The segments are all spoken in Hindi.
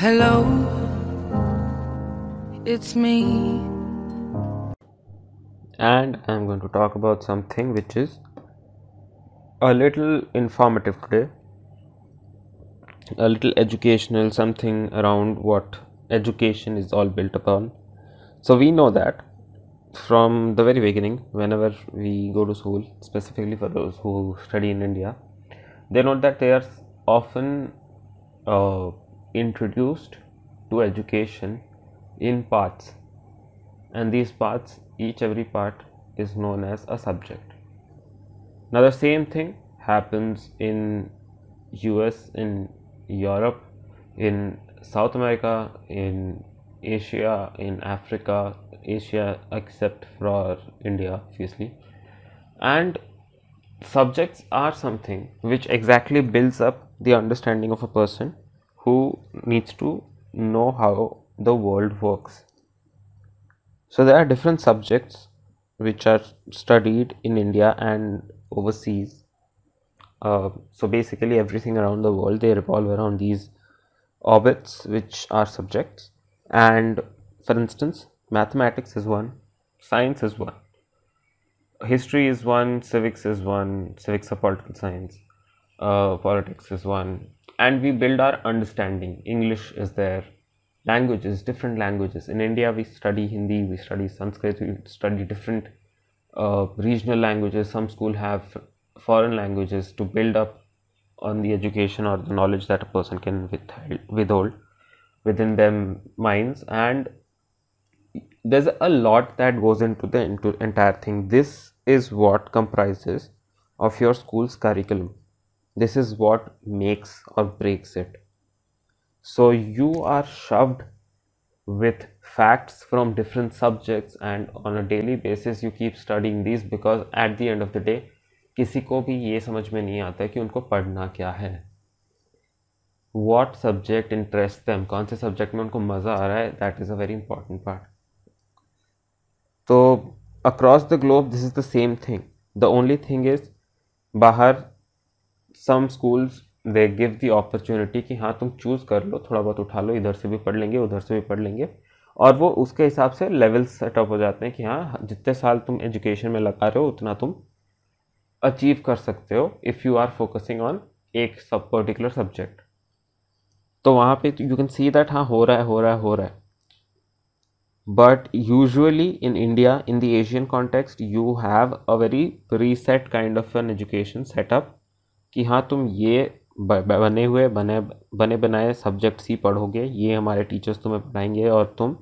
Hello, it's me. and I'm going to talk about something which is a little informative today, a little educational, something around what education is all built upon. So, we know that from the very beginning, whenever we go to school, specifically for those who study in India, they know that they are often uh, introduced to education in parts. And these parts each every part is known as a subject. Now the same thing happens in us in europe in south america in asia in africa asia except for india obviously. And subjects are something which exactly builds up the understanding of a person who needs to know how the world works so there are different subjects which are studied in India and overseas. Uh, so basically, everything around the world they revolve around these orbits, which are subjects. And for instance, mathematics is one, science is one, history is one, civics is one, civics or political science, uh, politics is one, and we build our understanding. English is there, languages, different languages. In India, we study Hindi, we study Sanskrit, we study different uh, regional languages. Some school have foreign languages to build up on the education or the knowledge that a person can withhold, within them minds and there's a lot that goes into the into entire thing this is what comprises of your school's curriculum this is what makes और breaks it so you are shoved with facts from different subjects and on a daily basis you keep studying this because at the end of the day किसी को भी ये समझ में नहीं आता कि उनको पढ़ना क्या है। वॉट सब्जेक्ट इंटरेस्ट दैम कौन से सब्जेक्ट में उनको मज़ा आ रहा है? That is a very important part तो across the globe this is the same thing the only thing is बाहर some schools they give the opportunity कि हाँ तुम चूज़ कर लो, थोड़ा बहुत उठा लो, इधर से भी पढ़ लेंगे, उधर से भी पढ़ लेंगे। और वो उसके हिसाब से लेवल सेटअप हो जाते हैं कि हाँ जितने साल तुम एजुकेशन में लगा रहे हो, उतना तुम अचीव कर सकते हो if you are focusing on एक सब पर्टिकुलर सब्जेक्ट तो वहाँ पे यू कैन सी दैट हाँ हो रहा है, हो रहा है, हो रहा है। But usually in India in the Asian context you have a very preset kind of an education setup कि हाँ तुम ये बने हुए, बने बने बनाए सब्जेक्ट्स ही पढ़ोगे, ये हमारे टीचर्स तुम्हें पढ़ाएँगे और तुम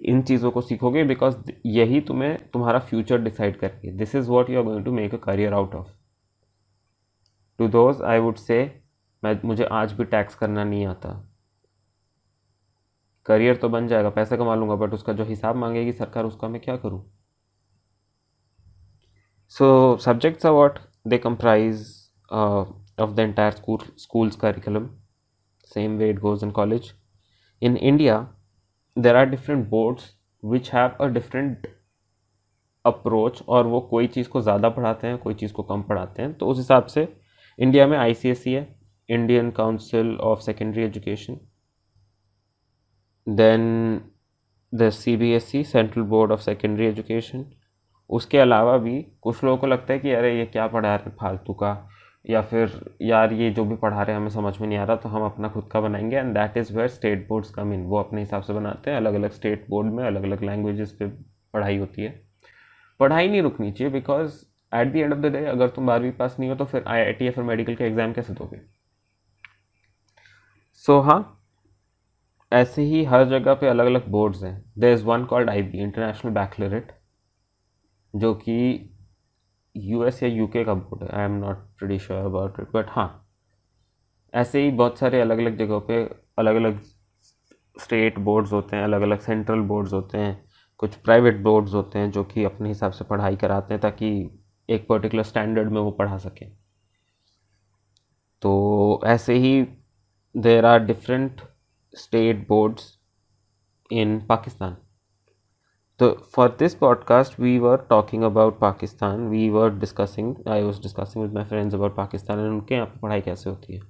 इन चीज़ों को सीखोगे बिकॉज़ यही तुम्हें, तुम्हारा फ्यूचर डिसाइड करके this is what you are going to make a career out of to those I would say मैं, मुझे आज भी टैक्स करना नहीं आता। करियर तो बन जाएगा, पैसे कमा लूँगा बट उसका जो हिसाब मांगेगी सरकार, उसका मैं क्या करूँ? So subjects are what they comprise of the entire school, school's curriculum. Same way it goes in college. In india, there are different boards which have a different approach और वो कोई चीज़ को ज़्यादा पढ़ाते हैं, कोई चीज़ को कम पढ़ाते हैं। तो उस हिसाब से इंडिया में आई है Indian council of secondary education then the C B S E central board of secondary education उसके अलावा भी कुछ लोगों को लगता है कि अरे ये क्या पढ़ा रहे फालतू का या फिर, यार, ये जो भी पढ़ा रहे हैं, हमें समझ में नहीं आ रहा तो हम अपना खुद का बनाएँगे. And that is where state boards come in वो अपने हिसाब से बनाते हैं। अलग अलग स्टेट बोर्ड में अलग अलग लैंग्वेजेस पे पढ़ाई होती है। पढ़ाई नहीं रुकनी चाहिए because at the end of the day अगर तुम बारहवीं पास नहीं हो तो फिर आई आई टी या फिर मेडिकल के एग्ज़ाम कैसे दोगे? सो हाँ ऐसे ही हर जगह पे अलग अलग बोर्ड्स हैं। There is one called I B international baccalaureate जो कि यूएस या यूके का बोर्ड है I am not pretty sure about it but हाँ ऐसे ही बहुत सारे अलग अलग जगहों पे अलग अलग स्टेट बोर्ड्स होते हैं अलग अलग सेंट्रल बोर्ड्स होते हैं, कुछ प्राइवेट बोर्ड्स होते हैं जो कि अपने हिसाब से पढ़ाई कराते हैं ताकि एक पर्टिकुलर स्टैंडर्ड में वो पढ़ा सकें। तो ऐसे ही there are different state boards in Pakistan So for this podcast, we were talking about Pakistan. We were discussing, I was discussing with my friends about Pakistan and उनके यहाँ पर पढ़ाई कैसे होती है।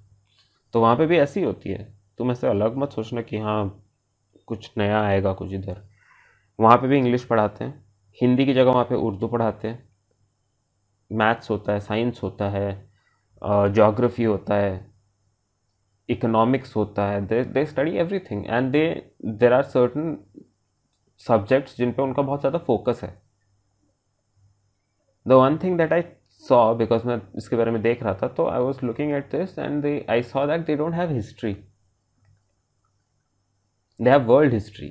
तो वहाँ पे भी ऐसी होती है। तुम ऐसे अलग मत सोचना कि हाँ कुछ नया आएगा कुछ इधर। वहाँ पे भी इंग्लिश पढ़ाते हैं। हिंदी की जगह वहाँ पे उर्दू पढ़ाते हैं। मैथ्स होता है साइंस होता है जोग्राफी होता है इकोनॉमिक्स होता है। They they study everything and they there are certain subjects जिन पे उनका बहुत ज़्यादा फोकस है। The one thing that I saw because मैं इसके बारे में देख रहा था तो I was looking at this and they I saw that they don't have history they have world history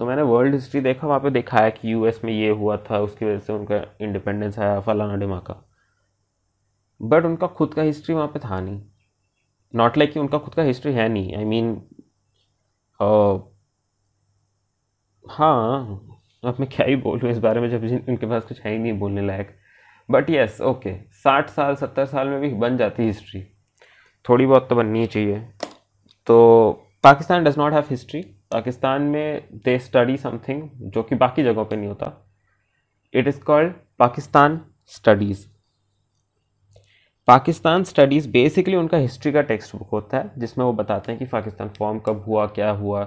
तो मैंने वर्ल्ड हिस्ट्री देखा वहाँ पे देखा है कि यूएस में ये हुआ था उसकी वजह से उनका इंडिपेंडेंस आया फलाना डिमा का बट उनका खुद का हिस्ट्री वहाँ पे था नहीं। नॉट लाइक कि उनका खुद का हिस्ट्री है नहीं। I I mean mean, uh, हाँ अब मैं क्या ही बोलूँ इस बारे में जब इनके पास कुछ है ही नहीं बोलने लायक। बट येस ओके साठ साल, सत्तर साल में भी बन जाती हिस्ट्री थोड़ी बहुत तो बननी चाहिए। तो Pakistan does not have history Pakistan में दे स्टडी समथिंग जो कि बाकी जगहों पे नहीं होता। It is called Pakistan studies Pakistan studies basically उनका हिस्ट्री का टेक्स्ट बुक होता है, जिसमें वो बताते हैं कि पाकिस्तान फॉर्म कब हुआ, क्या हुआ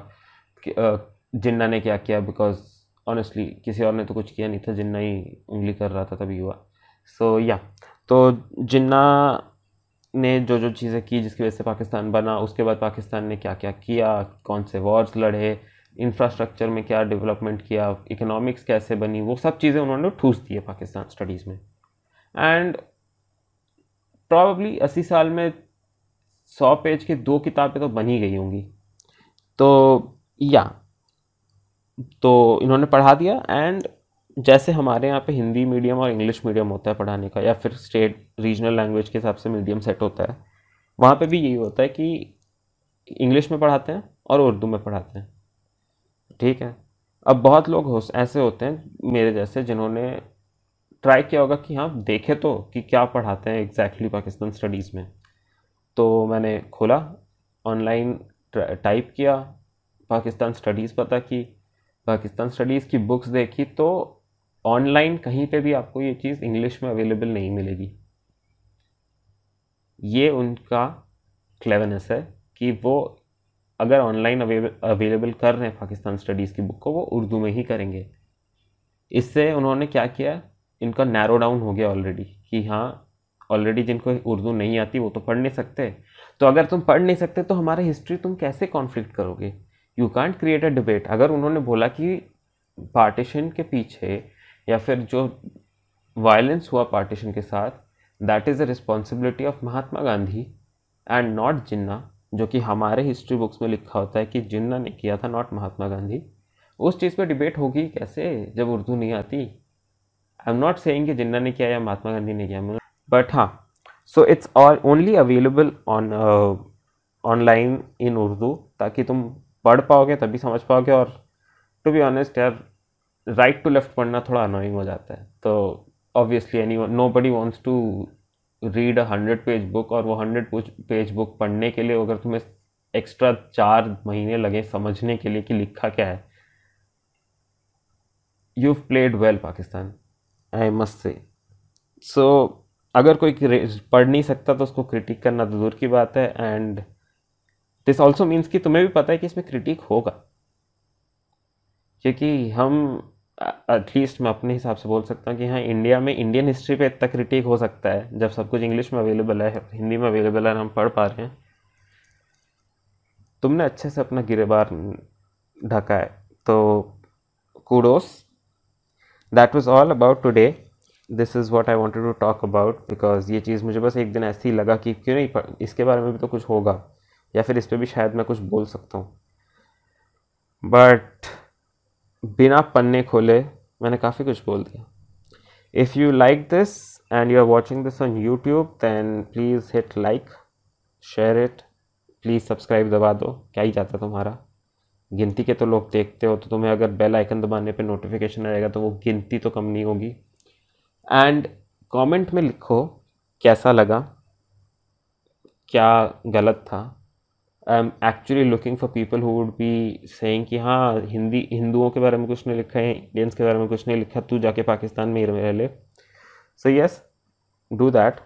जिन्ना ने क्या किया बिकॉज़ ऑनेस्टली किसी और ने तो कुछ किया नहीं था जिन्ना ही उंगली कर रहा था तभी हुआ। सो so, या yeah. तो जिन्ना ने जो जो चीज़ें की जिसकी वजह से पाकिस्तान बना उसके बाद पाकिस्तान ने क्या क्या किया कौन से वॉर्स लड़े इंफ्रास्ट्रक्चर में क्या डेवलपमेंट किया इकोनॉमिक्स कैसे बनी वो सब चीज़ें उन्होंने ठूस दी है पाकिस्तान स्टडीज़ में। एंड प्रॉब्ली अस्सी साल में सौ पेज की दो किताबें तो बनी गई होंगी। तो या तो इन्होंने पढ़ा दिया एंड जैसे हमारे यहाँ पे हिंदी मीडियम और इंग्लिश मीडियम होता है पढ़ाने का, या फिर स्टेट रीजनल लैंग्वेज के हिसाब से मीडियम सेट होता है, वहाँ पे भी यही होता है कि इंग्लिश में पढ़ाते हैं और उर्दू में पढ़ाते हैं। ठीक है? अब बहुत लोग हो, ऐसे होते हैं मेरे जैसे जिन्होंने ट्राई किया होगा कि हाँ देखे तो कि क्या पढ़ाते हैं एग्जैक्टली पाकिस्तान स्टडीज़ में। तो मैंने खोला ऑनलाइन टाइप किया, पाकिस्तान स्टडीज़ पता की पाकिस्तान स्टडीज़ की बुक्स देखी तो ऑनलाइन कहीं पे भी आपको ये चीज़ इंग्लिश में अवेलेबल नहीं मिलेगी। ये उनका क्लेवनेस है कि वो अगर ऑनलाइन अवेलेबल कर रहे हैं पाकिस्तान स्टडीज़ की बुक को, वो उर्दू में ही करेंगे। इससे उन्होंने क्या किया इनका नैरो डाउन हो गया ऑलरेडी कि हाँ ऑलरेडी जिनको उर्दू नहीं आती वो तो पढ़ नहीं सकते। तो अगर तुम पढ़ नहीं सकते तो हमारे हिस्ट्री तुम कैसे कॉन्फ्लिक्ट करोगे? You can't create a debate अगर उन्होंने बोला कि पार्टीशन के पीछे या फिर जो वायलेंस हुआ पार्टीशन के साथ that is a responsibility of Mahatma Gandhi and not Jinnah, जो कि हमारे हिस्ट्री बुक्स में लिखा होता है कि जिन्ना ने किया था नॉट महात्मा गांधी। उस चीज़ पे डिबेट होगी कैसे, जब उर्दू नहीं आती? आई एम नॉट सेइंग कि जिन्ना ने किया या महात्मा गांधी ने किया बट हाँ so it's all only available on online in Urdu, ताकि तुम पढ़ पाओगे तभी समझ पाओगे और टू बी ऑनेस्ट यार राइट टू लेफ़्ट पढ़ना थोड़ा अनोइंग हो जाता है। तो obviously any nobody wants to read a hundred page book और वो हंड्रेड पेज बुक पढ़ने के लिए अगर तुम्हें एक्स्ट्रा चार महीने लगे समझने के लिए कि लिखा क्या है। You played well Pakistan I must say so अगर कोई पढ़ नहीं सकता तो उसको क्रिटिक करना तो दूर की बात है। एंड दिस ऑल्सो मीन्स कि तुम्हें भी पता है कि इसमें क्रिटिक होगा। क्योंकि हम एटलीस्ट मैं अपने हिसाब से बोल सकता हूँ कि हाँ इंडिया में इंडियन हिस्ट्री पे इतना क्रिटिक हो सकता है, जब सब कुछ इंग्लिश में अवेलेबल है हिंदी में अवेलेबल है हम पढ़ पा रहे हैं। तुमने अच्छे से अपना गिरेबार ढका है। तो kudos that was all about today this is what I wanted to talk about because ये चीज़ मुझे बस एक दिन ऐसी ही लगा कि क्यों नहीं इसके बारे में भी तो कुछ होगा। या फिर इस पर भी शायद मैं कुछ बोल सकता हूँ। बट बिना पन्ने खोले मैंने काफ़ी कुछ बोल दिया। If you like this and you are watching this on YouTube then please hit like share it please subscribe दबा दो। क्या ही जाता तुम्हारा। गिनती के तो लोग देखते हो तो तुम्हें अगर बेल आइकन दबाने पे नोटिफिकेशन आएगा तो वो गिनती तो कम नहीं होगी। एंड कमेंट में लिखो, कैसा लगा? क्या गलत था? I am actually looking for people who would be saying कि हाँ हिंदी, हिंदुओं के बारे में कुछ नहीं लिखा है इंडियंस के बारे में कुछ नहीं लिखा, तू जाके पाकिस्तान में रह ले। So yes do that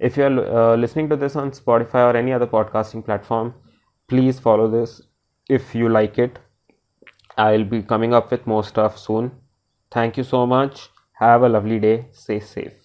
if you are listening to this on Spotify और any other podcasting platform please follow this if you like it I will be coming up with most of soon thank you so much have a lovely day stay safe